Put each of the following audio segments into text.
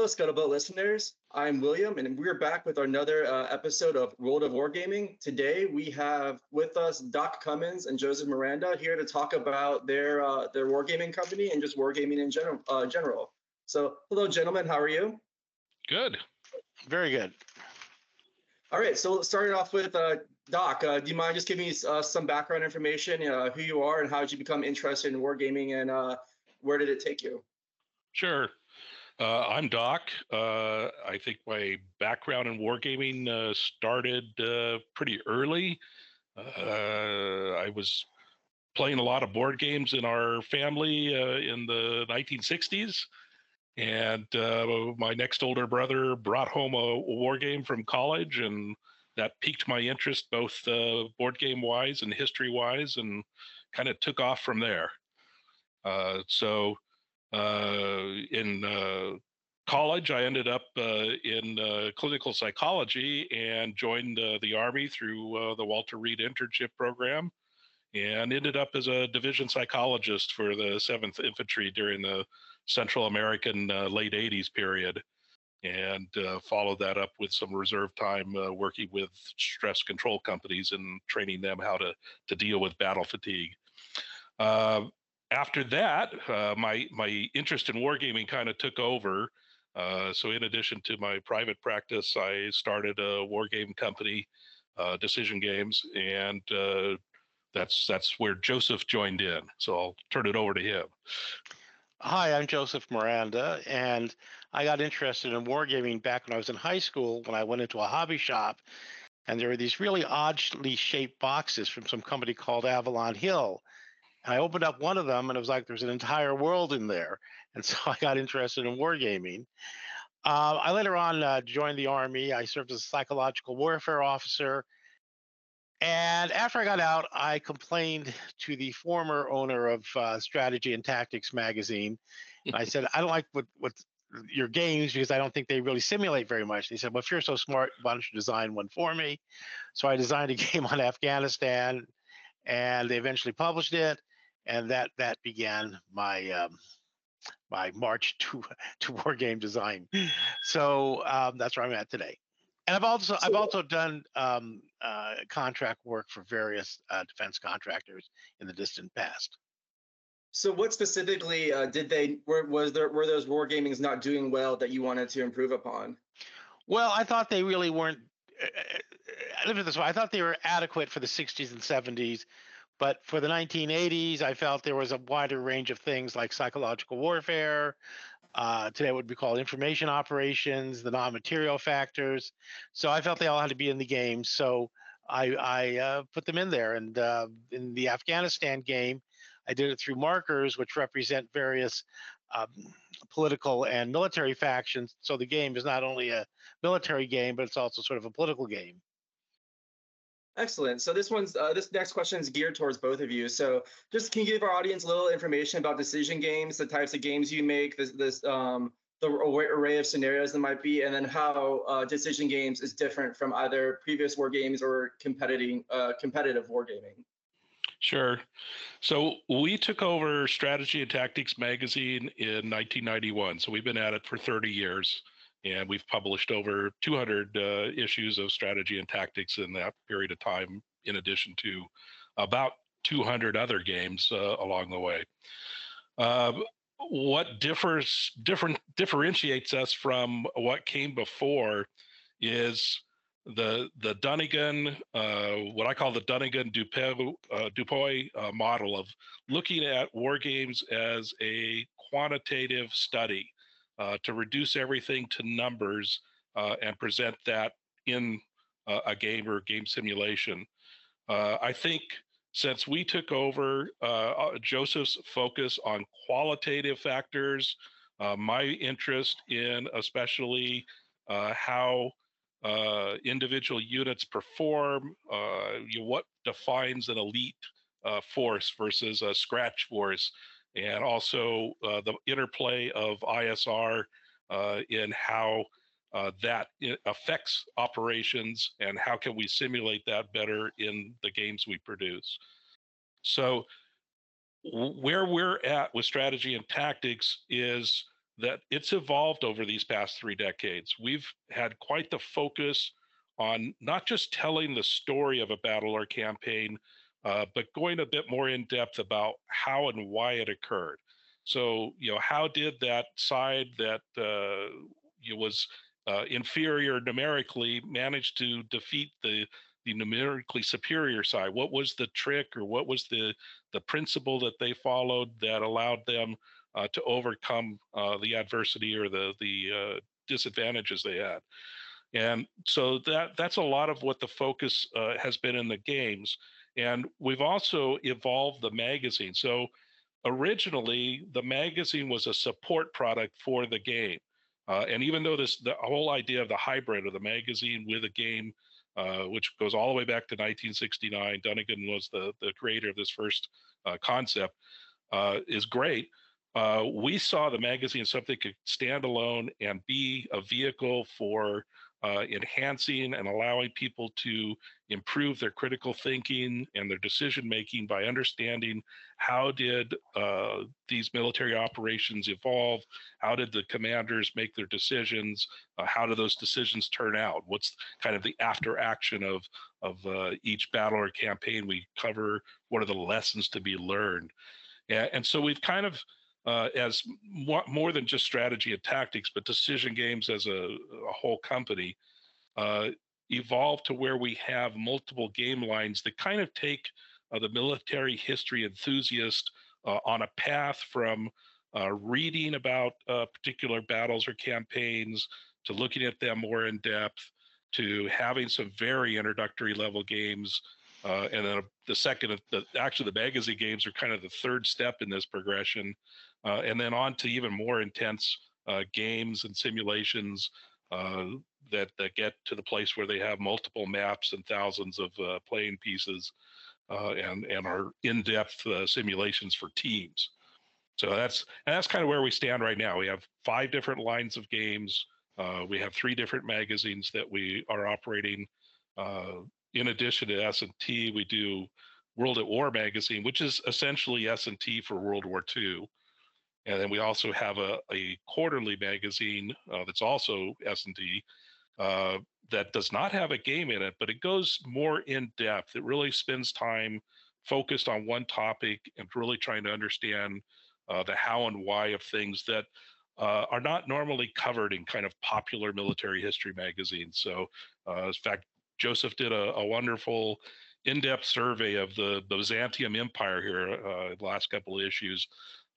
Hello, Scuttlebutt listeners. I'm William, and we're back with another uh, episode of World of Wargaming. Today, we have with us Doc Cummins and Joseph Miranda here to talk about their uh, their wargaming company and just wargaming in general. Uh, general. So, hello, gentlemen. How are you? Good. Very good. All right. So, starting off with uh, Doc, uh, do you mind just giving me uh, some background information, who you are, and how did you become interested in wargaming, and where did it take you? Sure. Uh, I'm Doc. Uh, I think my background in wargaming uh, started uh, pretty early. Uh, I was playing a lot of board games in our family uh, in the 1960s. And my next older brother brought home a, a war game from college, and that piqued my interest both board game wise and history wise, and kind of took off from there. so in uh, college, I ended up uh, in uh, clinical psychology and joined uh, the Army through uh, the Walter Reed internship program and ended up as a division psychologist for the 7th Infantry during the Central American late 80s period. And followed that up with some reserve time working with stress control companies and training them how to, to deal with battle fatigue after that, uh, my my interest in wargaming kind of took over. Uh, so, in addition to my private practice, I started a wargame company, uh, Decision Games, and uh, that's that's where Joseph joined in. So I'll turn it over to him. Hi, I'm Joseph Miranda, and I got interested in wargaming back when I was in high school when I went into a hobby shop, and there were these really oddly shaped boxes from some company called Avalon Hill and I opened up one of them and it was like there's an entire world in there. And so I got interested in wargaming. Uh, I later on uh, joined the Army. I served as a psychological warfare officer. And after I got out, I complained to the former owner of uh, Strategy and Tactics magazine. And I said, I don't like what, what your games because I don't think they really simulate very much. They said, Well, if you're so smart, why don't you design one for me? So I designed a game on Afghanistan and they eventually published it and that that began my um, my march to to war game design. So um, that's where I'm at today. And I've also I've also done um, uh, contract work for various uh, defense contractors in the distant past. So, what specifically uh, did they were was there were those war gamings not doing well that you wanted to improve upon? Well, I thought they really weren't. Uh, uh, uh this way. I thought they were adequate for the 60s and 70s. But for the 1980s, I felt there was a wider range of things like psychological warfare. Uh, today, would be called information operations, the non-material factors. So I felt they all had to be in the game. So I, I uh, put them in there. And uh, in the Afghanistan game, I did it through markers, which represent various um, political and military factions. So the game is not only a military game, but it's also sort of a political game. Excellent. So this one's uh, this next question is geared towards both of you. So just can you give our audience a little information about decision games, the types of games you make, this this um, the array of scenarios that might be, and then how uh, decision games is different from either previous war games or competing uh, competitive wargaming. Sure. So we took over Strategy and Tactics magazine in 1991. So we've been at it for 30 years and we've published over 200 uh, issues of strategy and tactics in that period of time in addition to about 200 other games uh, along the way. Uh, what differs different differentiates us from what came before is the the Dunnigan, uh, what I call the Dunnigan Dupuy, uh, Dupuy uh, model of looking at war games as a quantitative study uh, to reduce everything to numbers uh, and present that in uh, a game or game simulation. Uh, I think since we took over, uh, uh, Joseph's focus on qualitative factors, my interest in especially how individual units perform, you know, what defines an elite force versus a scratch force and also uh, the interplay of ISR uh, in how uh, that affects operations and how can we simulate that better in the games we produce. So where we're at with strategy and tactics is that it's evolved over these past three decades. We've had quite the focus on not just telling the story of a battle or campaign, uh, but going a bit more in depth about how and why it occurred. So, you know, how did that side that uh, was uh, inferior numerically manage to defeat the the numerically superior side? What was the trick, or what was the the principle that they followed that allowed them uh, to overcome uh, the adversity or the the uh, disadvantages they had? And so that that's a lot of what the focus uh, has been in the games. And we've also evolved the magazine. So originally, the magazine was a support product for the game. Uh, and even though this the whole idea of the hybrid of the magazine with a game, uh, which goes all the way back to 1969, Dunnigan was the the creator of this first uh, concept, uh, is great. Uh, we saw the magazine as something could stand alone and be a vehicle for uh, enhancing and allowing people to improve their critical thinking and their decision making by understanding how did uh, these military operations evolve? How did the commanders make their decisions? Uh, how do those decisions turn out? What's kind of the after action of of uh, each battle or campaign? We cover what are the lessons to be learned. And, and so we've kind of uh, as more, more, than just strategy and tactics, but decision games as a, a whole company, uh, evolved to where we have multiple game lines that kind of take uh, the military history enthusiast uh, on a path from uh, reading about uh, particular battles or campaigns to looking at them more in depth to having some very introductory level games uh, and then the second, the, actually the magazine games are kind of the third step in this progression uh, and then on to even more intense uh, games and simulations uh, that that get to the place where they have multiple maps and thousands of uh, playing pieces, uh, and and are in-depth uh, simulations for teams. So that's and that's kind of where we stand right now. We have five different lines of games. we have three different magazines that we are operating. in addition to S and T, we do World at War magazine, which is essentially S and T for World War II. And then we also have a, a quarterly magazine uh, that's also S&T uh, that does not have a game in it, but it goes more in depth. It really spends time focused on one topic and really trying to understand uh, the how and why of things that uh, are not normally covered in kind of popular military history magazines. So, uh, in fact, Joseph did a, a wonderful in-depth survey of the, Byzantium Empire here uh, the last couple of issues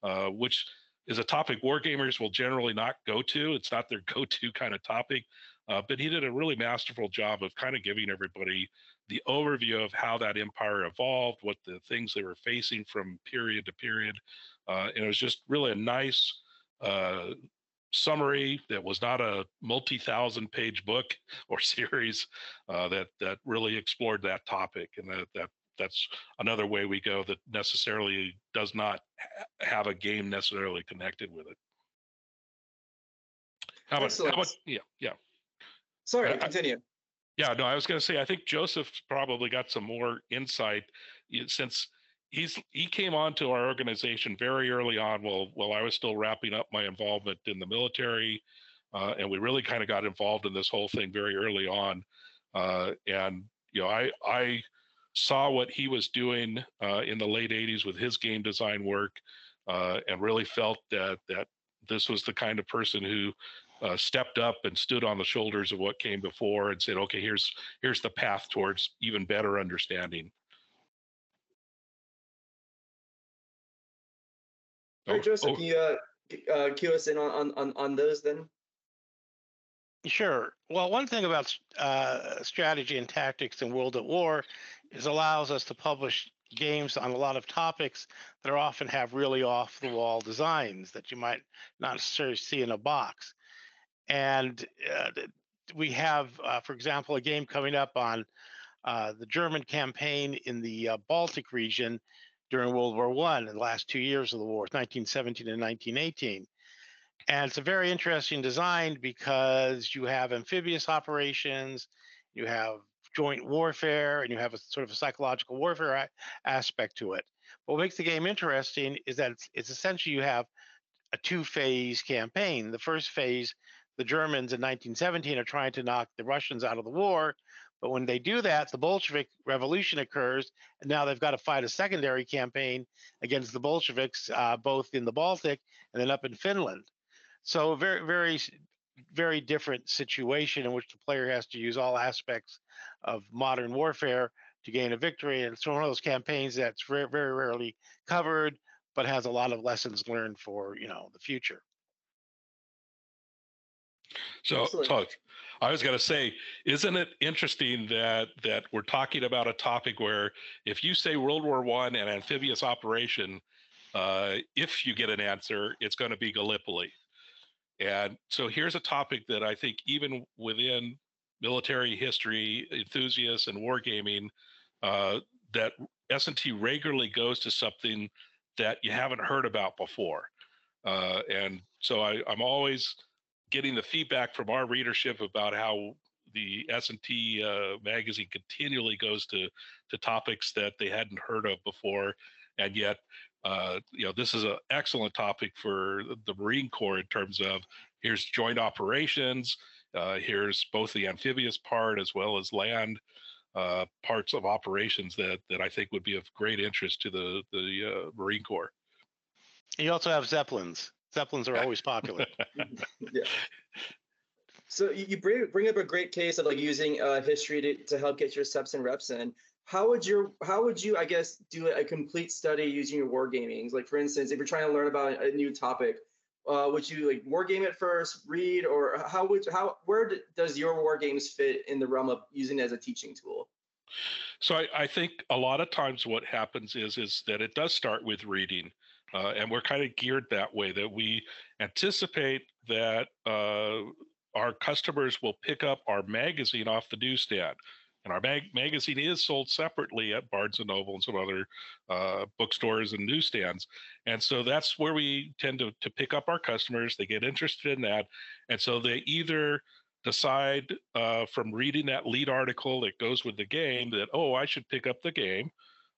uh, which is a topic wargamers will generally not go to. It's not their go-to kind of topic. Uh, but he did a really masterful job of kind of giving everybody the overview of how that empire evolved, what the things they were facing from period to period. Uh, and it was just really a nice uh, summary that was not a multi-thousand page book or series uh, that that really explored that topic and that that that's another way we go that necessarily does not ha- have a game necessarily connected with it. How about, how about yeah, yeah. Sorry, uh, continue. Yeah, no, I was going to say I think Joseph probably got some more insight since he's he came onto our organization very early on while while I was still wrapping up my involvement in the military, uh, and we really kind of got involved in this whole thing very early on. Uh, and you know, I I saw what he was doing uh, in the late 80s with his game design work uh, and really felt that that this was the kind of person who uh, stepped up and stood on the shoulders of what came before and said okay here's here's the path towards even better understanding All right, oh, Joseph, oh. can you uh, uh, cue us in on, on, on those then? Sure. Well, one thing about uh, strategy and tactics in World at War is allows us to publish games on a lot of topics that are often have really off the wall designs that you might not necessarily see in a box. And uh, we have, uh, for example, a game coming up on uh, the German campaign in the uh, Baltic region during World War One, in the last two years of the war, 1917 and 1918. And it's a very interesting design because you have amphibious operations, you have joint warfare and you have a sort of a psychological warfare a- aspect to it. What makes the game interesting is that it's, it's essentially you have a two-phase campaign. The first phase, the Germans in 1917 are trying to knock the Russians out of the war, but when they do that, the Bolshevik Revolution occurs, and now they've got to fight a secondary campaign against the Bolsheviks, uh, both in the Baltic and then up in Finland. So a very, very, very different situation in which the player has to use all aspects of modern warfare to gain a victory. And it's one of those campaigns that's very, very rarely covered, but has a lot of lessons learned for you know the future. So, so I was going to say, isn't it interesting that that we're talking about a topic where if you say World War One and amphibious operation, uh, if you get an answer, it's going to be Gallipoli. And so here's a topic that I think even within military history enthusiasts and wargaming, uh, that S&T regularly goes to something that you haven't heard about before. Uh, and so I, I'm always getting the feedback from our readership about how the S&T uh, magazine continually goes to to topics that they hadn't heard of before, and yet, uh, you know, this is an excellent topic for the Marine Corps in terms of here's joint operations, uh, here's both the amphibious part as well as land uh, parts of operations that that I think would be of great interest to the the uh, Marine Corps. You also have zeppelins. Zeppelins are always popular. yeah. So you bring bring up a great case of like using uh, history to, to help get your steps and reps in. How would your how would you I guess do a complete study using your wargamings? Like for instance, if you're trying to learn about a new topic, uh, would you like war game it first, read, or how would how where does your war games fit in the realm of using it as a teaching tool? So I, I think a lot of times what happens is is that it does start with reading, uh, and we're kind of geared that way that we anticipate that uh, our customers will pick up our magazine off the newsstand and our mag- magazine is sold separately at Barnes and Noble and some other uh, bookstores and newsstands. And so that's where we tend to, to pick up our customers. They get interested in that. And so they either decide uh, from reading that lead article that goes with the game that, oh, I should pick up the game.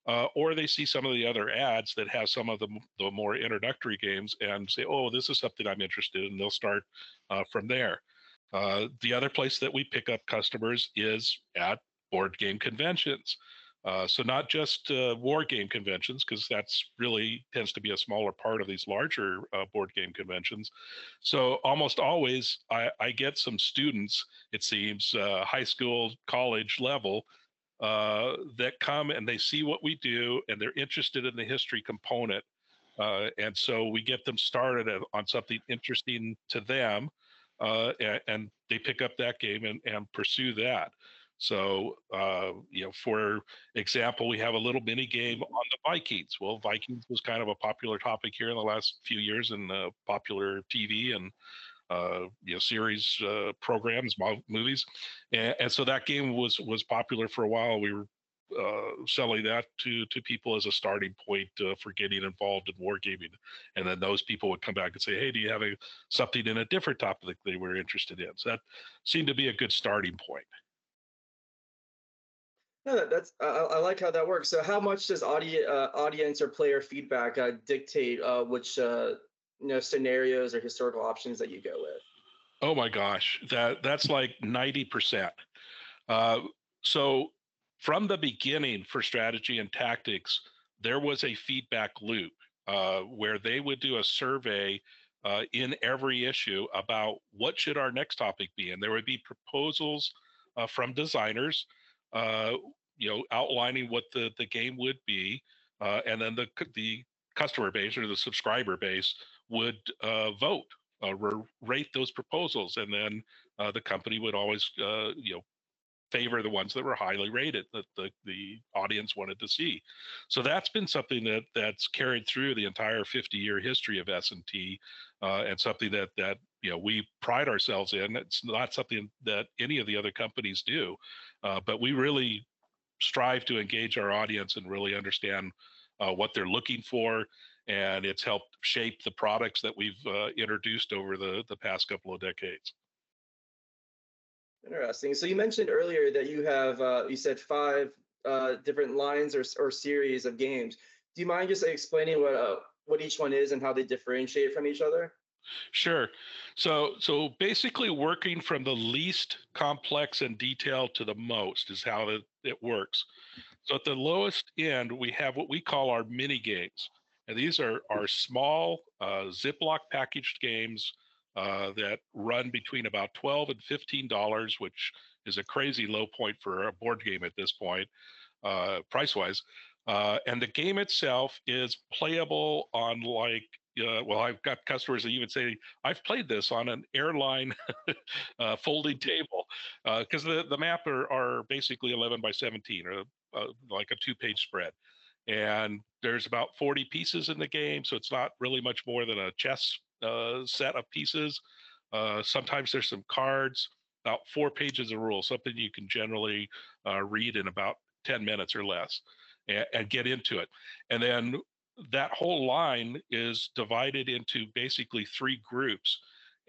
Uh, or they see some of the other ads that have some of the, the more introductory games and say, oh, this is something I'm interested in. And they'll start uh, from there. Uh, the other place that we pick up customers is at board game conventions. Uh, so not just uh, war game conventions, because that's really tends to be a smaller part of these larger uh, board game conventions. So almost always, I, I get some students, it seems, uh, high school, college level, uh, that come and they see what we do and they're interested in the history component. Uh, and so we get them started on something interesting to them, and, and, they pick up that game and, and pursue that. So, uh, you know, for example, we have a little mini game on the Vikings. Well, Vikings was kind of a popular topic here in the last few years in uh, popular TV and uh, you know series uh, programs, movies, and, and, so that game was was popular for a while. We were uh, selling that to to people as a starting point uh, for getting involved in wargaming, and then those people would come back and say, "Hey, do you have a, something in a different topic they were interested in?" So that seemed to be a good starting point. No, that's I, I, like how that works. So, how much does audience uh, audience or player feedback uh, dictate uh, which uh, you know scenarios or historical options that you go with? Oh my gosh, that that's like ninety percent. Uh, so, from the beginning for strategy and tactics, there was a feedback loop uh, where they would do a survey in every issue about what should our next topic be, and there would be proposals from designers uh, you know, outlining what the the game would be, uh, and then the the customer base or the subscriber base would uh, vote, uh, rate those proposals, and then uh, the company would always, uh, you know, favor the ones that were highly rated that the, the audience wanted to see. So that's been something that that's carried through the entire 50 year history of S&T uh, and something that that you know we pride ourselves in. It's not something that any of the other companies do, uh, but we really strive to engage our audience and really understand uh, what they're looking for. And it's helped shape the products that we've uh, introduced over the, the past couple of decades. Interesting. So you mentioned earlier that you have, uh, you said five uh, different lines or, or series of games. Do you mind just explaining what a, what each one is and how they differentiate from each other? Sure. So so basically working from the least complex and detailed to the most is how it, it works. So at the lowest end, we have what we call our mini games. And these are, are small uh, Ziploc packaged games uh, that run between about 12 and $15, which is a crazy low point for a board game at this point, uh, price wise. Uh, and the game itself is playable on like uh, well, I've got customers that even say I've played this on an airline uh, folding table because uh, the the map are, are basically 11 by 17 or uh, like a two page spread, and there's about 40 pieces in the game, so it's not really much more than a chess uh, set of pieces. Uh, sometimes there's some cards, about four pages of rules, something you can generally read in about 10 minutes or less, and get into it, and then that whole line is divided into basically three groups.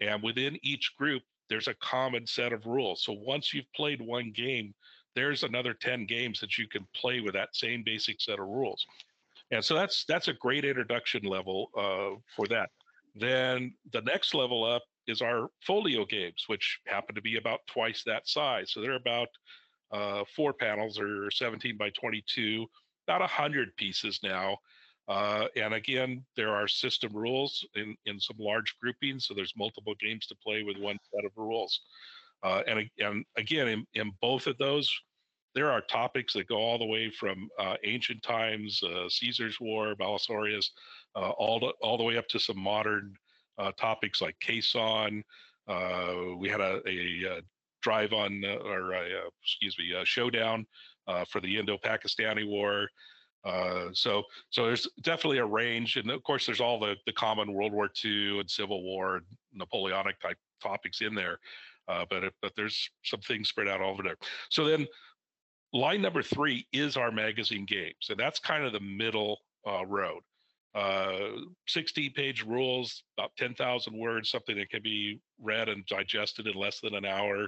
And within each group, there's a common set of rules. So once you've played one game, there's another 10 games that you can play with that same basic set of rules. And so that's that's a great introduction level uh, for that. Then the next level up is our folio games, which happen to be about twice that size. So they're about uh, four panels or 17 by 22, about 100 pieces now. Uh, and again, there are system rules in, in some large groupings, so there's multiple games to play with one set of rules. Uh, and, and again, in, in both of those, there are topics that go all the way from uh, ancient times, uh, Caesar's War, Belisarius, uh, all, all the way up to some modern uh, topics like Caisson. we had a, a, a drive on, or a, excuse me, a showdown for the Indo-Pakistani War. Uh, so so there's definitely a range, and of course there's all the the common World War II and Civil War, and Napoleonic type topics in there, uh, but but there's some things spread out all over there. So then line number three is our magazine game, so that's kind of the middle uh, road. Uh, 16 page rules, about 10,000 words, something that can be read and digested in less than an hour.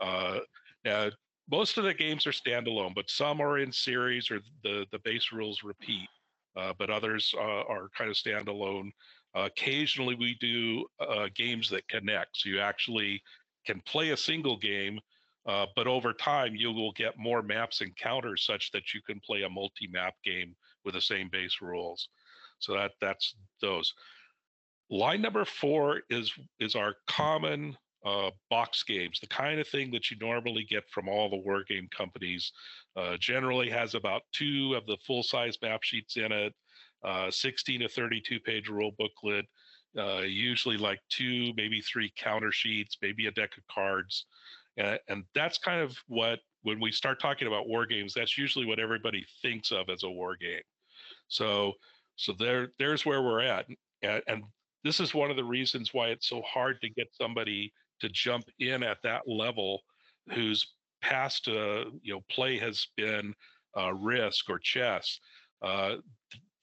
Uh, now, most of the games are standalone, but some are in series or the the base rules repeat. Uh, but others uh, are kind of standalone. Uh, occasionally, we do uh, games that connect, so you actually can play a single game, uh, but over time you will get more maps and counters such that you can play a multi-map game with the same base rules. So that that's those. Line number four is is our common uh, box games, the kind of thing that you normally get from all the war game companies. Uh, generally has about two of the full size map sheets in it, uh, 16 to 32 page rule booklet, uh, usually like two, maybe three counter sheets, maybe a deck of cards. And, that's kind of what, when we start talking about war games, that's usually what everybody thinks of as a war game. So, so there, there's where we're at. And, and this is one of the reasons why it's so hard to get somebody to jump in at that level whose past uh, you know play has been uh, risk or chess. Uh,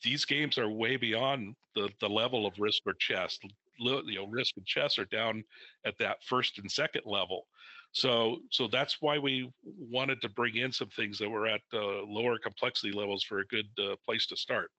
these games are way beyond the the level of risk or chess. You know, risk and chess are down at that first and second level. So, so that's why we wanted to bring in some things that were at uh, lower complexity levels for a good uh, place to start.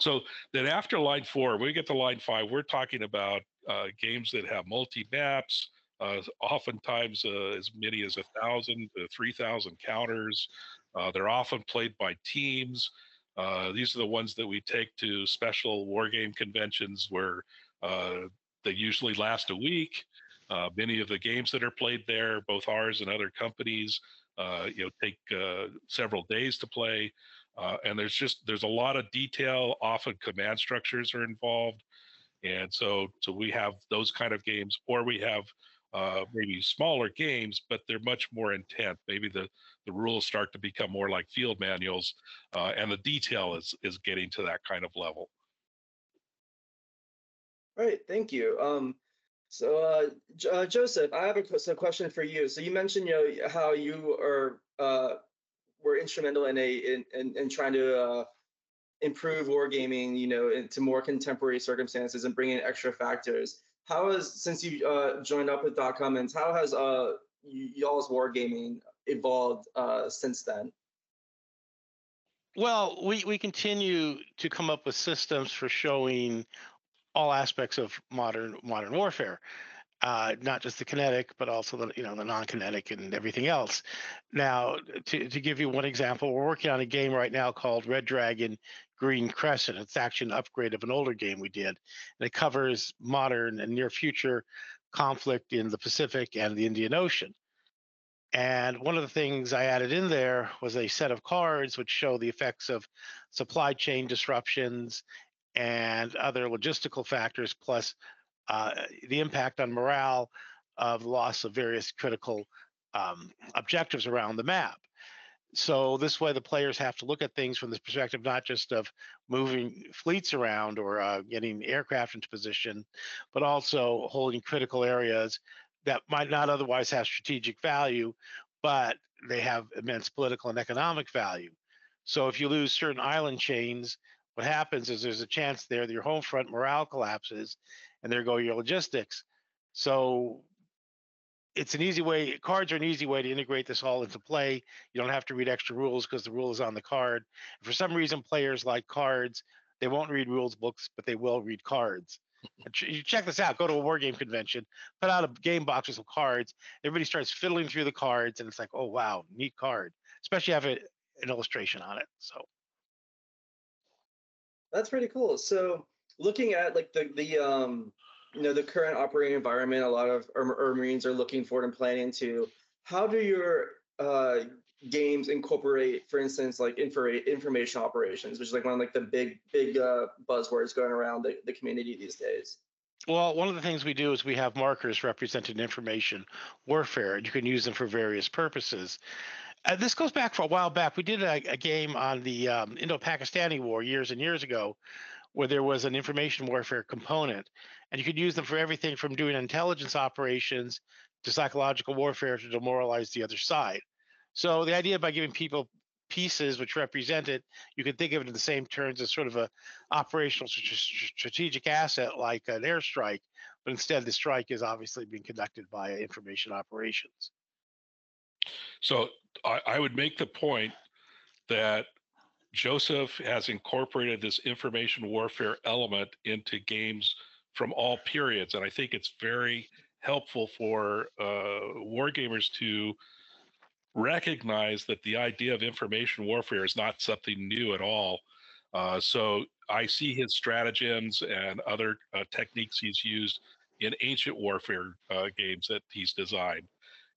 So then after line four, we get to line five, we're talking about uh, games that have multi maps, uh, oftentimes uh, as many as a thousand to three thousand counters. Uh, they're often played by teams. Uh, these are the ones that we take to special war game conventions where uh, they usually last a week. Uh, many of the games that are played there, both ours and other companies, you know, take several days to play. and there's just there's a lot of detail. Often command structures are involved, and so so we have those kind of games, or we have uh, maybe smaller games, but they're much more intent. Maybe the, the rules start to become more like field manuals, uh, and the detail is is getting to that kind of level. Right, thank you. Um, so, uh, uh, Joseph, I have a, question for you. So you mentioned, you know, how you are uh, were instrumental in a in in, in trying to uh, improve wargaming, you know, into more contemporary circumstances and bring in extra factors how has since you uh, joined up with Doc Cummins, how has uh, y'all's wargaming evolved uh, since then? Well, we, we continue to come up with systems for showing all aspects of modern modern warfare, uh, not just the kinetic, but also the you know the non-kinetic and everything else. Now, to to give you one example, we're working on a game right now called Red Dragon Green Crescent. It's actually an upgrade of an older game we did, and it covers modern and near future conflict in the Pacific and the Indian Ocean. And one of the things I added in there was a set of cards which show the effects of supply chain disruptions and other logistical factors, plus uh, the impact on morale of loss of various critical um, objectives around the map. So this way, the players have to look at things from the perspective not just of moving fleets around or uh, getting aircraft into position, but also holding critical areas that might not otherwise have strategic value, but they have immense political and economic value. So if you lose certain island chains, what happens is there's a chance there that your home front morale collapses and there go your logistics. So it's an easy way, cards are an easy way to integrate this all into play. You don't have to read extra rules because the rule is on the card. For some reason, players like cards. They won't read rules books, but they will read cards you check this out. Go to a war game convention, put out a game box with some cards. Everybody starts fiddling through the cards, and it's like, oh wow, neat card. Especially have a, an illustration on it. So that's pretty cool. So looking at like the the um you know the current operating environment, a lot of our, our Marines are looking forward and planning to. How do your uh, games incorporate, for instance, like infor- information operations, which is like one of like the big big uh, buzzwords going around the, the community these days. Well, one of the things we do is we have markers representing information warfare, and you can use them for various purposes. Uh, this goes back for a while back. We did a, a game on the um, Indo-Pakistani War years and years ago, where there was an information warfare component, and you could use them for everything from doing intelligence operations to psychological warfare to demoralize the other side. So the idea by giving people pieces which represent it, you can think of it in the same terms as sort of a operational strategic asset like an airstrike, but instead the strike is obviously being conducted by information operations. So I, I would make the point that Joseph has incorporated this information warfare element into games from all periods, and I think it's very helpful for uh, wargamers to recognize that the idea of information warfare is not something new at all. Uh, so I see his stratagems and other uh, techniques he's used in ancient warfare uh, games that he's designed.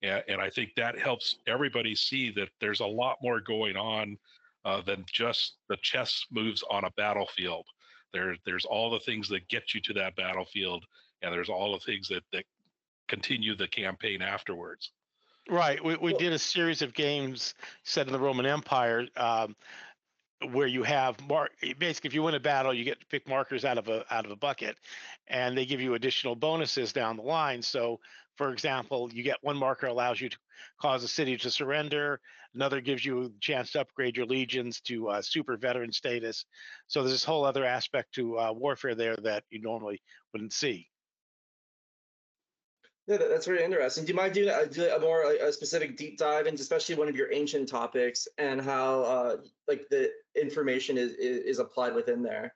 And, and, I think that helps everybody see that there's a lot more going on uh, than just the chess moves on a battlefield. There, there's all the things that get you to that battlefield, and there's all the things that, that continue the campaign afterwards. Right. We, we did a series of games set in the Roman Empire um, where you have mark basically if you win a battle you get to pick markers out of a out of a bucket and they give you additional bonuses down the line so for example you get one marker allows you to cause a city to surrender another gives you a chance to upgrade your legions to uh, super veteran status so there's this whole other aspect to uh, warfare there that you normally wouldn't see yeah, that's very interesting. Do you mind doing a, a more a specific deep dive into especially one of your ancient topics and how uh, like the information is, is, is applied within there?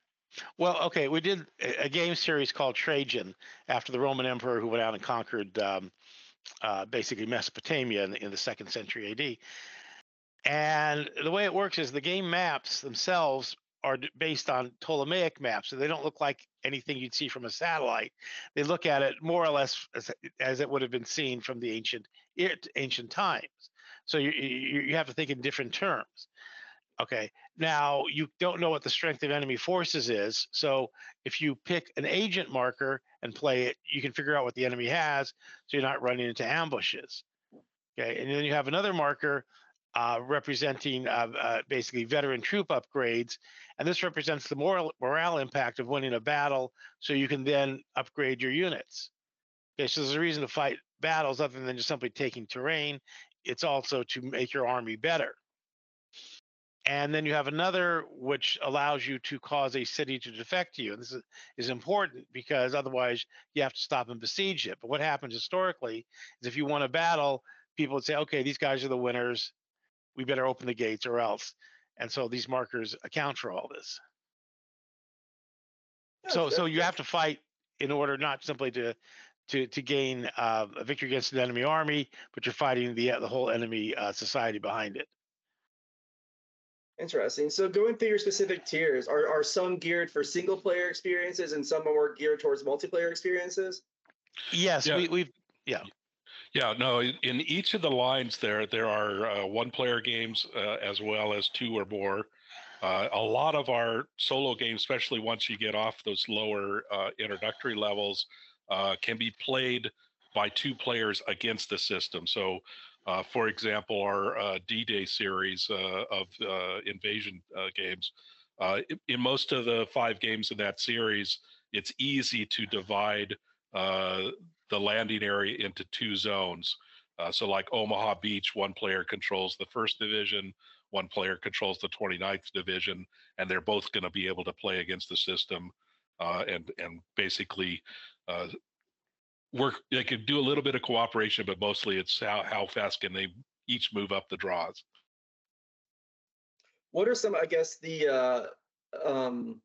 Well, okay, we did a game series called Trajan after the Roman emperor who went out and conquered um, uh, basically Mesopotamia in the, in the second century AD. And the way it works is the game maps themselves are based on Ptolemaic maps, so they don't look like anything you'd see from a satellite. They look at it more or less as, as it would have been seen from the ancient ancient times. So you, you you have to think in different terms. Okay. Now you don't know what the strength of enemy forces is. So if you pick an agent marker and play it, you can figure out what the enemy has, so you're not running into ambushes. Okay. And then you have another marker uh, representing uh, uh, basically veteran troop upgrades. And this represents the moral, morale impact of winning a battle, so you can then upgrade your units. Okay, so there's a reason to fight battles other than just simply taking terrain. It's also to make your army better. And then you have another which allows you to cause a city to defect to you. And this is, is important because otherwise you have to stop and besiege it. But what happens historically is if you won a battle, people would say, okay, these guys are the winners we better open the gates or else. and so these markers account for all this. Yeah, So that- so you have to fight in order not simply to to to gain uh, a victory against an enemy army, but you're fighting the the whole enemy uh, society behind it. Interesting. So going through your specific tiers, are, are some geared for single player experiences and some are more geared towards multiplayer experiences? Yes, Yeah. we, we've Yeah, no, in each of the lines there, there are uh, one player games uh, as well as two or more. Uh, a lot of our solo games, especially once you get off those lower uh, introductory levels, uh, can be played by two players against the system. So, uh, for example, our uh, D-Day series of invasion games, in most of the five games in that series, it's easy to divide uh, the landing area into two zones. Uh, so, like Omaha Beach, one player controls the first division, one player controls the 29th division, and they're both going to be able to play against the system uh, and and basically uh, work. They could do a little bit of cooperation, but mostly it's how how fast can they each move up the draws. What are some, I guess, the uh, um,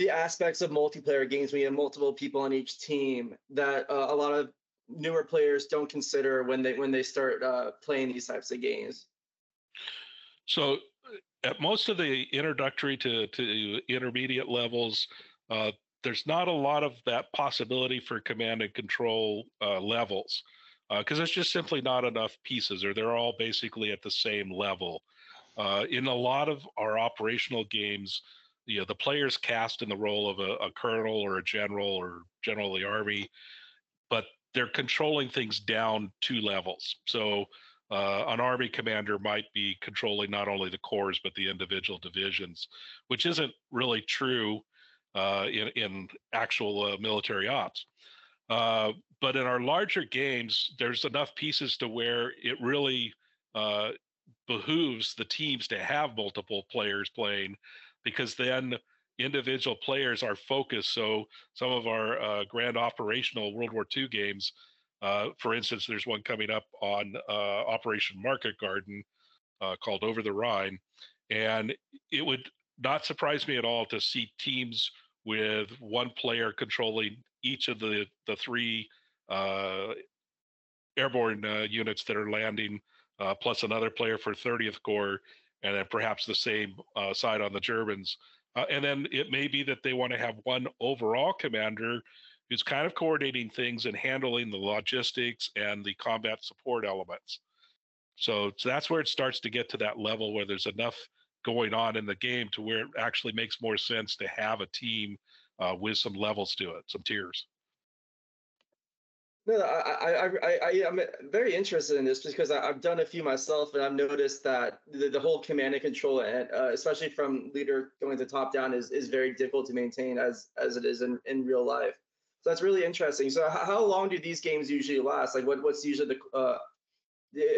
the aspects of multiplayer games when you have multiple people on each team that uh, a lot of newer players don't consider when they when they start uh, playing these types of games? So at most of the introductory to, to intermediate levels, uh, there's not a lot of that possibility for command and control uh, levels because there's just simply not enough pieces or they're all basically at the same level. Uh, in a lot of our operational games, you know, the players cast in the role of a, a colonel or a general or general of the army, but they're controlling things down two levels. So uh, an army commander might be controlling not only the corps but the individual divisions, which isn't really true uh, in in actual uh, military ops. Uh, but in our larger games, there's enough pieces to where it really uh, behooves the teams to have multiple players playing, because then individual players are focused. So some of our uh, grand operational World War II games uh, for instance, there's one coming up on uh, Operation Market Garden uh, called Over the Rhine. And it would not surprise me at all to see teams with one player controlling each of the, the three uh, airborne uh, units that are landing, plus another player for 30th Corps, and then perhaps the same uh, side on the Germans. Uh, and then it may be that they want to have one overall commander who's kind of coordinating things and handling the logistics and the combat support elements. So, so that's where it starts to get to that level where there's enough going on in the game to where it actually makes more sense to have a team uh, with some levels to it, some tiers. No, I, I, I, I, I'm very interested in this because I, I've done a few myself, and I've noticed that the, the whole command and control, and uh, especially from leader going to top down, is, is very difficult to maintain as as it is in, in real life. So that's really interesting. So h- how long do these games usually last? Like, what what's usually the uh,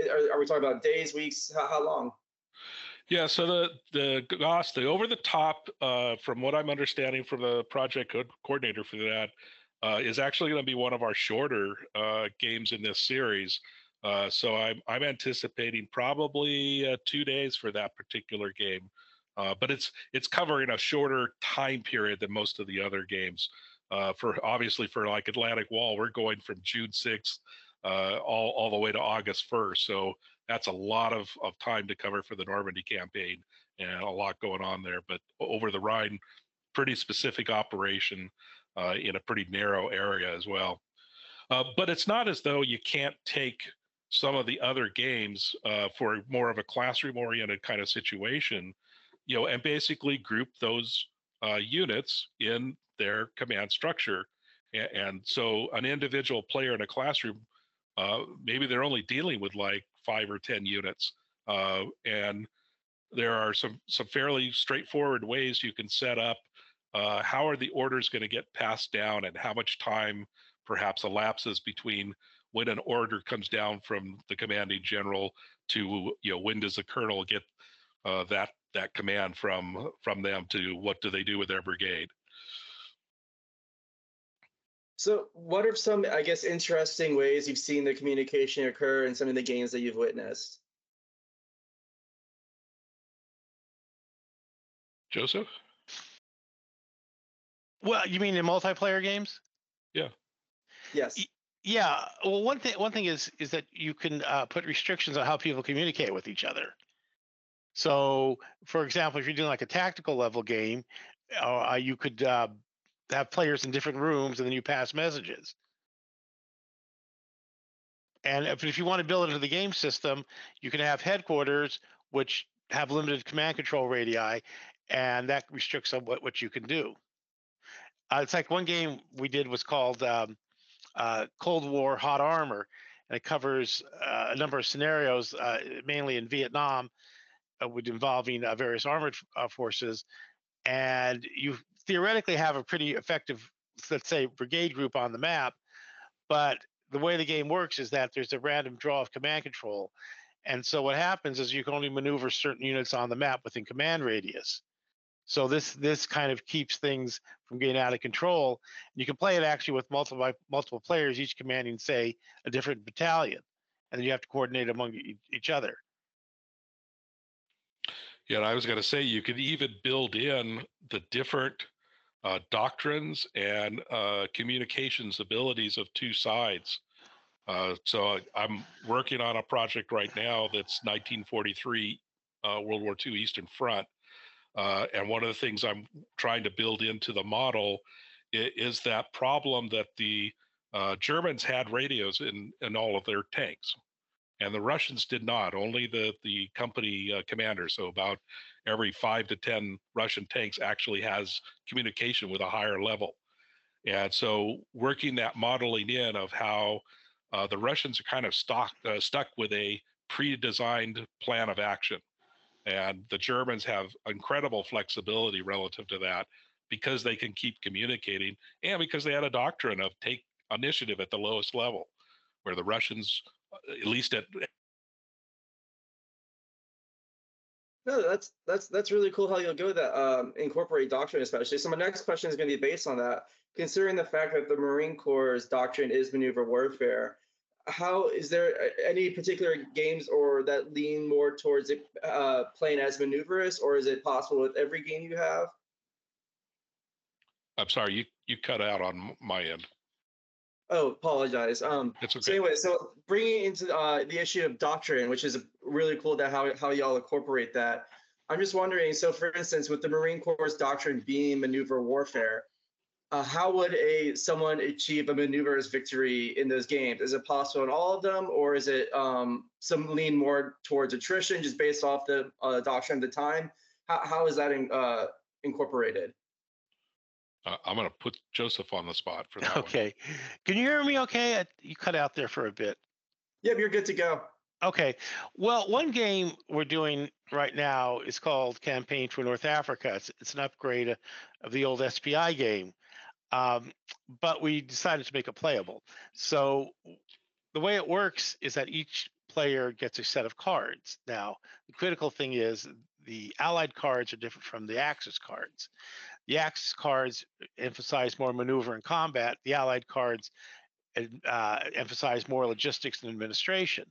are, are we talking about days, weeks? How, how long? Yeah, so the the the over the top, uh, from what I'm understanding from the project co- coordinator for that, uh, is actually going to be one of our shorter uh, games in this series. Uh, so I'm I'm anticipating probably uh, two days for that particular game, uh, but it's it's covering a shorter time period than most of the other games. Uh, for obviously for like Atlantic Wall, we're going from June 6th uh, all all the way to August 1st. So that's a lot of, of time to cover for the Normandy campaign and a lot going on there. But over the Rhine, pretty specific operation uh, in a pretty narrow area as well. Uh, but it's not as though you can't take some of the other games uh, for more of a classroom oriented kind of situation, you know, and basically group those uh, units in their command structure. And, and so an individual player in a classroom, uh, maybe they're only dealing with like five or 10 units. Uh, and there are some, some fairly straightforward ways you can set up uh, how are the orders going to get passed down and how much time perhaps elapses between when an order comes down from the commanding general to you know when does the colonel get uh, that that command from from them to what do they do with their brigade So, what are some, I guess, interesting ways you've seen the communication occur in some of the games that you've witnessed? Joseph? Well, you mean in multiplayer games? Yeah. Yes. Yeah. Well, one thing one thing is is that you can uh, put restrictions on how people communicate with each other. So, for example, if you're doing like a tactical level game, uh, you could uh, have players in different rooms, and then you pass messages. And if, if you want to build it into the game system, you can have headquarters, which have limited command control radii, and that restricts what, what you can do. Uh, it's like one game we did was called um, uh, Cold War Hot Armor, and it covers uh, a number of scenarios, uh, mainly in Vietnam, uh, with involving uh, various armored forces. And you theoretically have a pretty effective, let's say, brigade group on the map, but the way the game works is that there's a random draw of command control. And so what happens is you can only maneuver certain units on the map within command radius. So this this kind of keeps things from getting out of control. You can play it actually with multiple multiple players, each commanding say a different battalion, and then you have to coordinate among each other. Yeah, I was going to say you could even build in the different uh, doctrines and uh, communications abilities of two sides. Uh, so I, I'm working on a project right now that's 1943 uh, World War II Eastern Front, uh, and one of the things I'm trying to build into the model is, is that problem that the uh, Germans had radios in in all of their tanks, and the Russians did not. Only the the company uh, commander. So about every five to ten Russian tanks actually has communication with a higher level. And so working that modeling in of how uh, the Russians are kind of stuck uh, stuck with a pre-designed plan of action, and the Germans have incredible flexibility relative to that because they can keep communicating and because they had a doctrine of take initiative at the lowest level, where the Russians, uh, at least at No, that's that's that's really cool how you'll go that um, incorporate doctrine, especially. So my next question is going to be based on that. Considering the fact that the Marine Corps' doctrine is maneuver warfare, how is there any particular games or that lean more towards it uh, playing as maneuverist, or is it possible with every game you have? I'm sorry, you you cut out on my end. Oh, apologize. Um, It's So anyway, so bringing into uh, the issue of doctrine, which is really cool that how how y'all incorporate that. I'm just wondering. So, for instance, with the Marine Corps' doctrine being maneuver warfare, uh, how would a someone achieve a maneuver's victory in those games? Is it possible in all of them, or is it um, some lean more towards attrition, just based off the uh, doctrine at the time? How how is that in, uh, incorporated? Uh, I'm going to put Joseph on the spot for that one. Okay. Can you hear me? Okay, I- you cut out there for a bit. Yep, you're good to go. Okay. Well, one game we're doing right now is called Campaign for North Africa. It's, it's an upgrade of- of the old SPI game, um, but we decided to make it playable. So the way it works is that each player gets a set of cards. Now, the critical thing is the Allied cards are different from the Axis cards. The Axis cards emphasize more maneuver and combat. The Allied cards uh, emphasize more logistics and administration.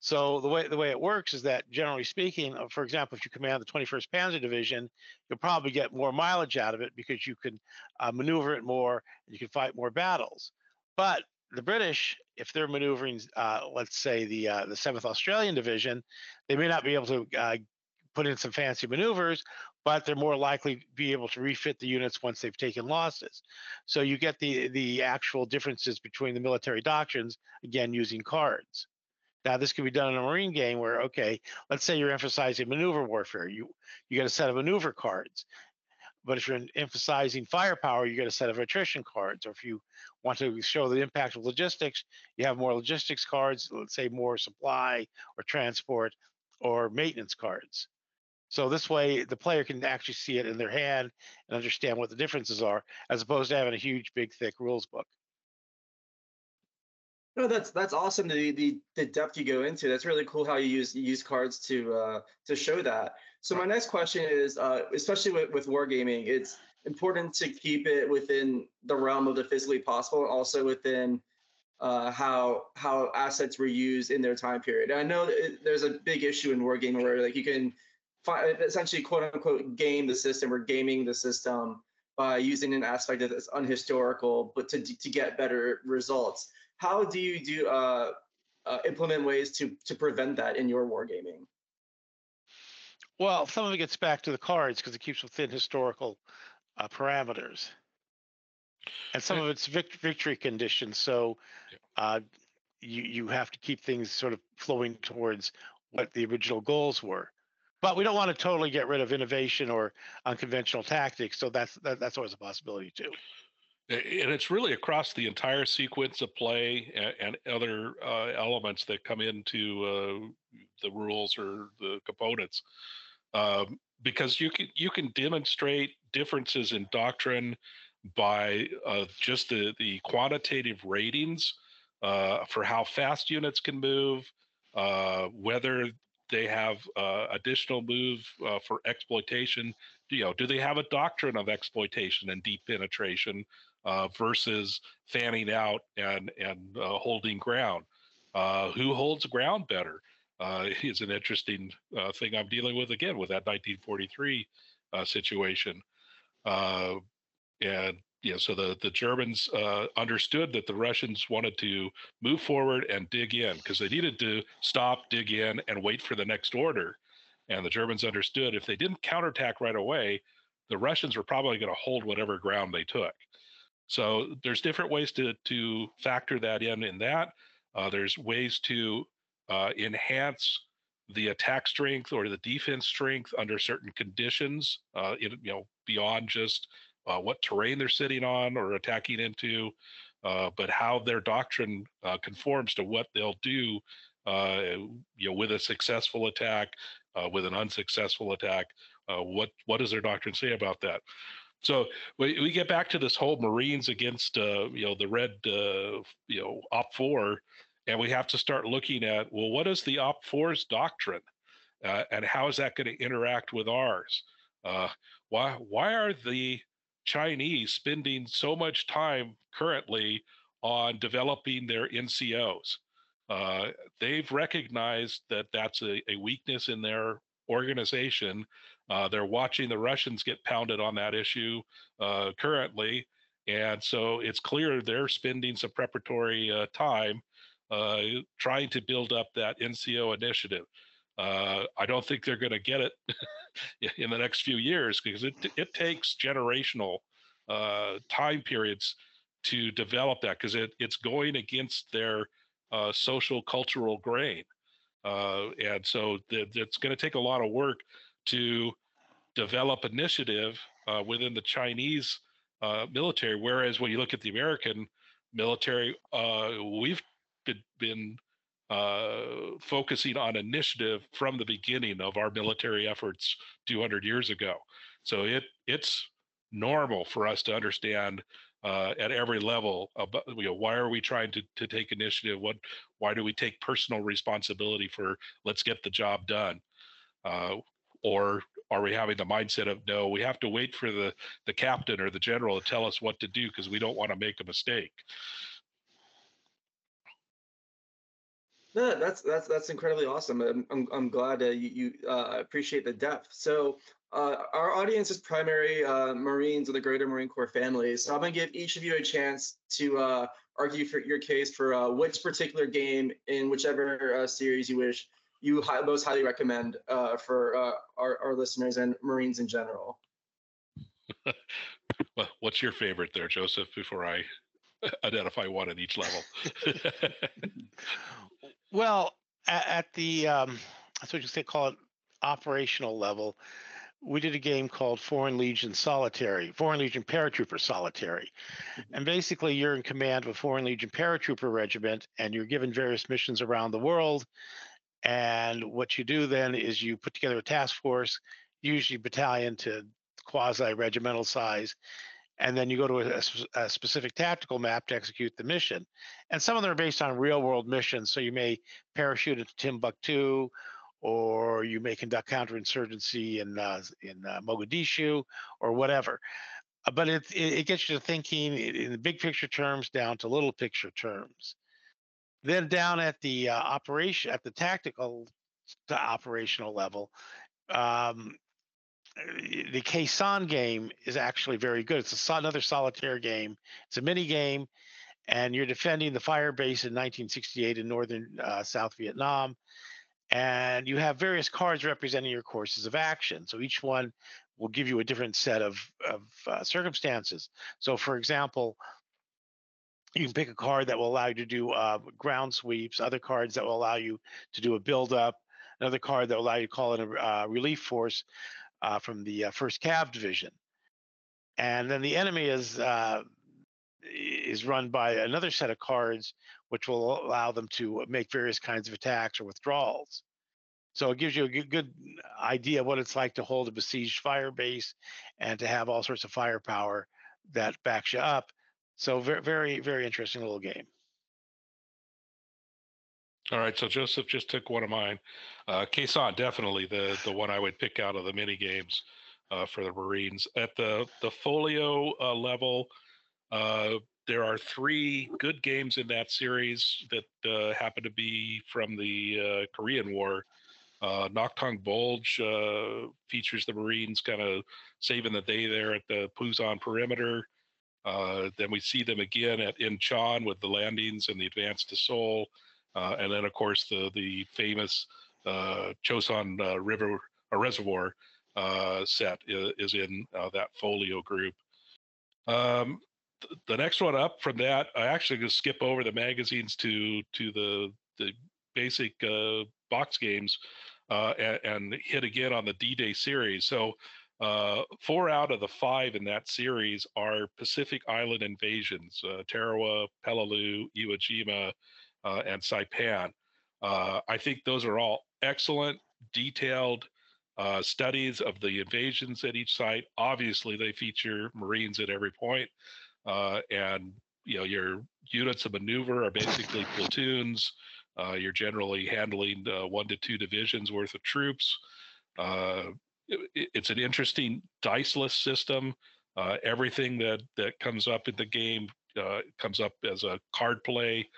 So the way the way it works is that generally speaking, uh, for example, if you command the 21st Panzer Division, you'll probably get more mileage out of it because you can uh, maneuver it more and you can fight more battles. But the British, if they're maneuvering, uh, let's say the uh, the 7th Australian Division, they may not be able to uh, put in some fancy maneuvers, but they're more likely to be able to refit the units once they've taken losses. So you get the the actual differences between the military doctrines again using cards. Now, this can be done in a Marine game where, okay, let's say you're emphasizing maneuver warfare. You you get a set of maneuver cards. But if you're emphasizing firepower, you get a set of attrition cards. Or if you want to show the impact of logistics, you have more logistics cards, let's say more supply or transport or maintenance cards. So this way, the player can actually see it in their hand and understand what the differences are, as opposed to having a huge, big, thick rules book. No, that's that's awesome. The, the the depth you go into. That's really cool how you use use cards to uh, to show that. So my next question is, uh, especially with, with wargaming, it's important to keep it within the realm of the physically possible, and also within uh, how how assets were used in their time period. And I know it, there's a big issue in wargaming where like you can fi- essentially quote unquote game the system or gaming the system by using an aspect that's unhistorical, but to to get better results. How do you do uh, uh, implement ways to to prevent that in your wargaming? Well, some of it gets back to the cards because it keeps within historical uh, parameters, and some of it's vict- victory conditions. So uh, you you have to keep things sort of flowing towards what the original goals were. But we don't want to totally get rid of innovation or unconventional tactics. So that's that, that's always a possibility too. And it's really across the entire sequence of play and, and other uh, elements that come into uh, the rules or the components, um, because you can you can demonstrate differences in doctrine by uh, just the the quantitative ratings uh, for how fast units can move, uh, whether they have uh, additional move for exploitation. You know, do they have a doctrine of exploitation and deep penetration uh, versus fanning out and and uh, holding ground? Uh, who holds ground better uh, is an interesting thing I'm dealing with again with that 1943 situation. and yeah, so the the Germans uh, understood that the Russians wanted to move forward and dig in because they needed to stop, dig in, and wait for the next order. And the Germans understood if they didn't counterattack right away, the Russians were probably going to hold whatever ground they took. So there's different ways to to factor that in. In that, uh, there's ways to uh, enhance the attack strength or the defense strength under certain conditions. Uh, you know, beyond just uh, what terrain they're sitting on or attacking into, uh, but how their doctrine uh, conforms to what they'll do, you know, with a successful attack, with an unsuccessful attack. What what does their doctrine say about that? So we, we get back to this whole Marines against uh, you know the red uh, you know OPFOR, and we have to start looking at well, what is the OPFOR's doctrine, uh, and how is that going to interact with ours? why why are the Chinese spending so much time currently on developing their NCOs. Uh, they've recognized that that's a, a weakness in their organization. Uh, they're watching the Russians get pounded on that issue uh, currently. And so it's clear they're spending some preparatory uh, time uh, trying to build up that NCO initiative. Uh, I don't think they're going to get it in the next few years because it it takes generational uh, time periods to develop that because it, it's going against their social cultural grain. Uh, and so th- it's going to take a lot of work to develop initiative uh, within the Chinese uh, military. Whereas when you look at the American military, uh, we've been, been uh, focusing on initiative from the beginning of our military efforts 200 years ago. So it it's normal for us to understand uh, at every level about you know why are we trying to, to take initiative what why do we take personal responsibility for let's get the job done uh, or are we having the mindset of no we have to wait for the the captain or the general to tell us what to do because we don't want to make a mistake No, that's that's that's incredibly awesome. I'm I'm, I'm glad uh, you, you uh, appreciate the depth. So uh, our audience is primary uh, Marines of the Greater Marine Corps family. So I'm gonna give each of you a chance to uh, argue for your case for uh, which particular game in whichever series you wish you hi- most highly recommend for our our listeners and Marines in general. well, what's your favorite there, Joseph? Before I identify one at each level. Well, at, at the um, that's what you say call it operational level. We did a game called Foreign Legion Solitary, Foreign Legion Paratrooper Solitary. Mm-hmm. And basically, you're in command of a Foreign Legion Paratrooper regiment and you're given various missions around the world. And what you do then is you put together a task force, usually battalion to quasi regimental size, and then you go to a, a, specific tactical map to execute the mission. And some of them are based on real world missions. So you may parachute into Timbuktu, or you may conduct counterinsurgency in uh, in uh, Mogadishu, or whatever. Uh, but it, it, gets you to thinking in the big picture terms down to little picture terms. Then down at the uh, operation at the tactical to operational level, um, the Khe game is actually very good. It's another solitaire game. It's a mini game, and you're defending the fire base in 1968 in northern uh, South Vietnam. And you have various cards representing your courses of action. So each one will give you a different set of, of uh, circumstances. So, for example, you can pick a card that will allow you to do uh, ground sweeps, other cards that will allow you to do a build up, another card that will allow you to call in a uh, relief force uh, from the uh, first Cav division. And then the enemy is uh, is run by another set of cards, which will allow them to make various kinds of attacks or withdrawals. So it gives you a good, idea what it's like to hold a besieged fire base and to have all sorts of firepower that backs you up. So very, very, very interesting little game. All right, so Joseph just took one of mine. Uh, Khe Sanh, definitely the the one I would pick out of the mini games uh, for the Marines. At the the folio uh, level, uh, there are three good games in that series that uh, happen to be from the uh, Korean War. Uh, Naktong Bulge uh, features the Marines kind of saving the day there at the Pusan perimeter. Uh, then we see them again at Incheon with the landings and the advance to Seoul. And then, of course, the, the famous Chosin River Reservoir set is, is in that folio group. Um, the next one up from that, I actually just skip over the magazines to to the the basic uh, box games uh, and, and, hit again on the D-Day series. So uh, four out of the five in that series are Pacific Island invasions: uh, Tarawa, Peleliu, Iwo Jima, uh, and Saipan. Uh, I think those are all excellent, detailed. studies of the invasions at each site. Obviously, they feature Marines at every point. Uh, and you know your units of maneuver are basically platoons. Uh, you're generally handling uh, one to two divisions worth of troops. Uh, it, it's an interesting diceless system. Uh, everything that that comes up in the game uh, comes up as a card play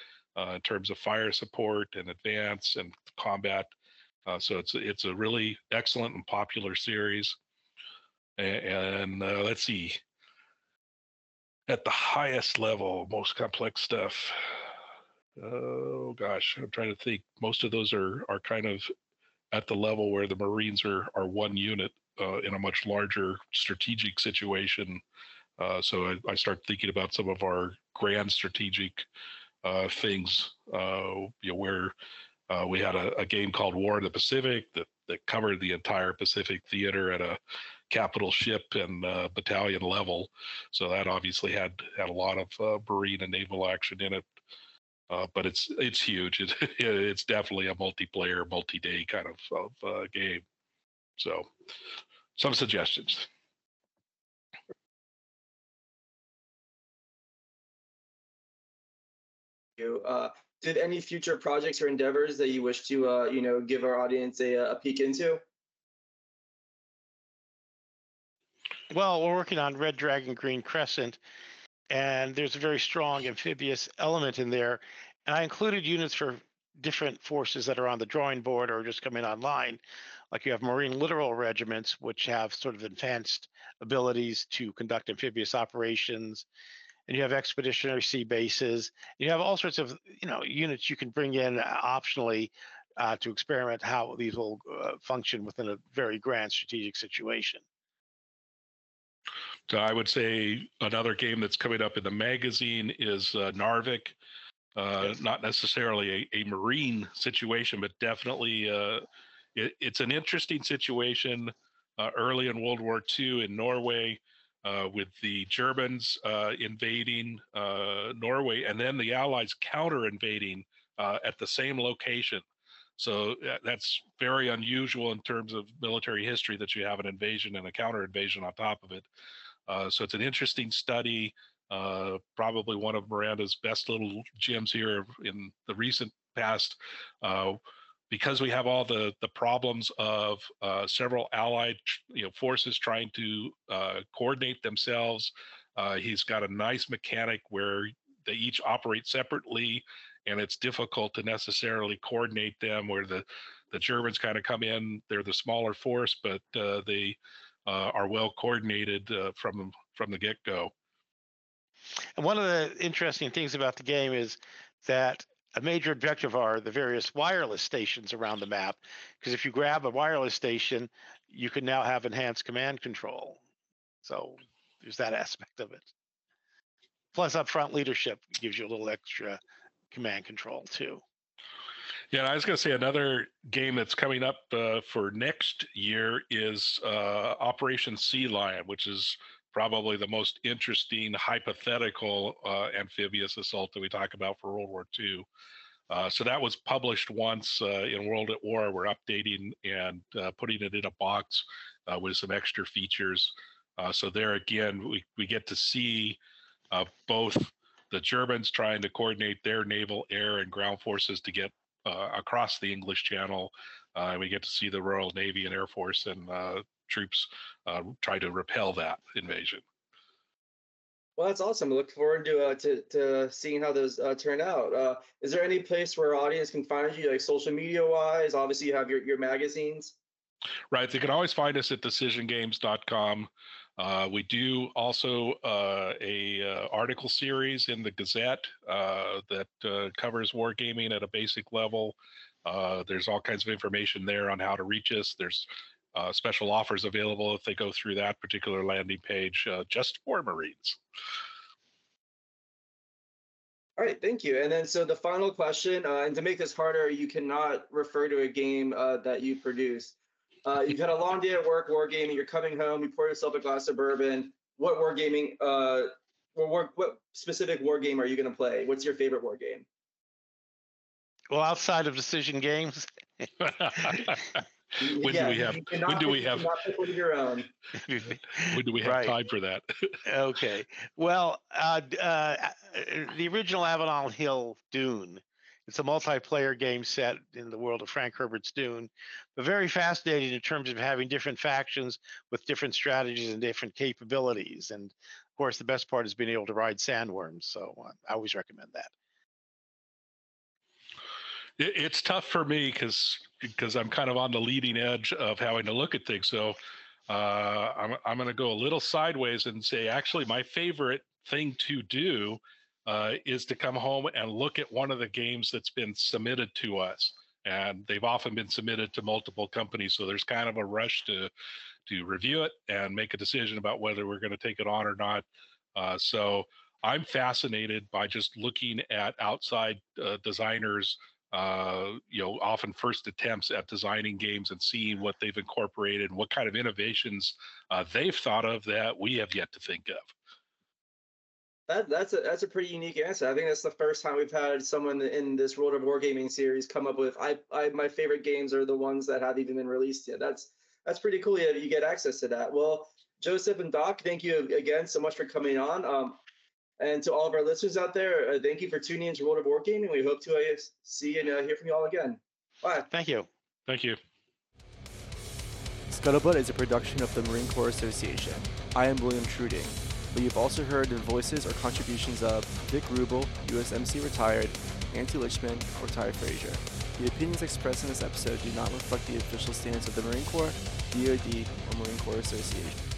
in terms of fire support and advance and combat. so it's it's a really excellent and popular series. And, and let's see, at the highest level, most complex stuff. Oh gosh, I'm trying to think. Most of those are are kind of at the level where the Marines are are one unit uh, in a much larger strategic situation. Uh, so I, I, start thinking about some of our grand strategic uh, things. Uh, you know, where uh, we had a, a, game called War in the Pacific that that covered the entire Pacific theater at a capital ship and uh, battalion level. So that obviously had had a lot of uh, marine and naval action in it. Uh, but it's it's huge. It, it's definitely a multiplayer, multi-day kind of, of uh, game. So, some suggestions. You uh, did any future projects or endeavors that you wish to uh, you know give our audience a, a peek into? Well, we're working on Red Dragon Green Crescent, and there's a very strong amphibious element in there. And I included units for different forces that are on the drawing board or just coming online. Like you have Marine littoral regiments, which have sort of advanced abilities to conduct amphibious operations. And you have expeditionary sea bases. You have all sorts of you know units you can bring in optionally uh, to experiment how these will uh, function within a very grand strategic situation. I would say another game that's coming up in the magazine is uh, Narvik. Uh, yes. Not necessarily a, a, marine situation, but definitely uh, it, it's an interesting situation uh, early in World War II in Norway uh, with the Germans uh, invading Norway and then the Allies counter invading at the same location. So that's very unusual in terms of military history that you have an invasion and a counter invasion on top of it. Uh, so it's an interesting study. Uh, probably one of Miranda's best little gems here in the recent past, uh, because we have all the the problems of uh, several allied you know forces trying to uh, coordinate themselves. he's got a nice mechanic where they each operate separately, and it's difficult to necessarily coordinate them. Where the the Germans kind of come in. They're the smaller force, but uh, they uh, are well coordinated uh, from from the get go. And one of the interesting things about the game is that a major objective are the various wireless stations around the map. Because if you grab a wireless station, you can now have enhanced command control. So there's that aspect of it. Plus, upfront leadership gives you a little extra command control too. Yeah, I was going to say another game that's coming up uh, for next year is uh, Operation Sea Lion, which is probably the most interesting hypothetical uh, amphibious assault that we talk about for World War II. Uh, so that was published once uh, in World at War. We're updating and uh, putting it in a box with some extra features. So there again, we, we get to see both the Germans trying to coordinate their naval, air, and ground forces to get across the English Channel. and we get to see the Royal Navy and Air Force and uh, troops uh, try to repel that invasion. Well, that's awesome. I look forward to uh, to, to seeing how those uh, turn out. Uh, is there any place where audience can find you, like social media wise? Obviously, you have your, your magazines. Right. They can always find us at decisiongames.com. Uh, we do also uh, a uh, article series in the Gazette uh, that uh, covers wargaming at a basic level. Uh, there's all kinds of information there on how to reach us. There's special offers available if they go through that particular landing page just for Marines. All right, thank you. And then, so the final question, and to make this harder, you cannot refer to a game that you produce. Uh, you've had a long day at work, wargaming. You're coming home. You pour yourself a glass of bourbon. What wargaming? Uh, what, what specific war game are you going to play? What's your favorite war game? Well, outside of decision games. when yeah, do we have when do we have your own when do we have right. time for that okay well uh, uh, the original avalon hill dune it's a multiplayer game set in the world of frank herbert's dune but very fascinating in terms of having different factions with different strategies and different capabilities and of course the best part is being able to ride sandworms so uh, i always recommend that it's tough for me because because I'm kind of on the leading edge of having to look at things. So uh, I'm I'm going to go a little sideways and say actually my favorite thing to do uh, is to come home and look at one of the games that's been submitted to us, and they've often been submitted to multiple companies. So there's kind of a rush to to review it and make a decision about whether we're going to take it on or not. Uh, so I'm fascinated by just looking at outside uh, designers uh, you know, often first attempts at designing games and seeing what they've incorporated and what kind of innovations uh, they've thought of that we have yet to think of. That, that's a that's a pretty unique answer. I think that's the first time we've had someone in this World of Wargaming series come up with I, I my favorite games are the ones that haven't even been released yet. That's that's pretty cool. You, you get access to that. Well, Joseph and Doc, thank you again so much for coming on. Um, and to all of our listeners out there, uh, thank you for tuning in to World of Wargaming. We hope to uh, see and uh, hear from you all again. Bye. Thank you. Thank you. Scuttlebutt is a production of the Marine Corps Association. I am William Truding, but you've also heard the voices or contributions of Dick Rubel, USMC retired, Nancy Lichman, or Ty Frazier. The opinions expressed in this episode do not reflect the official stance of the Marine Corps, DoD, or Marine Corps Association.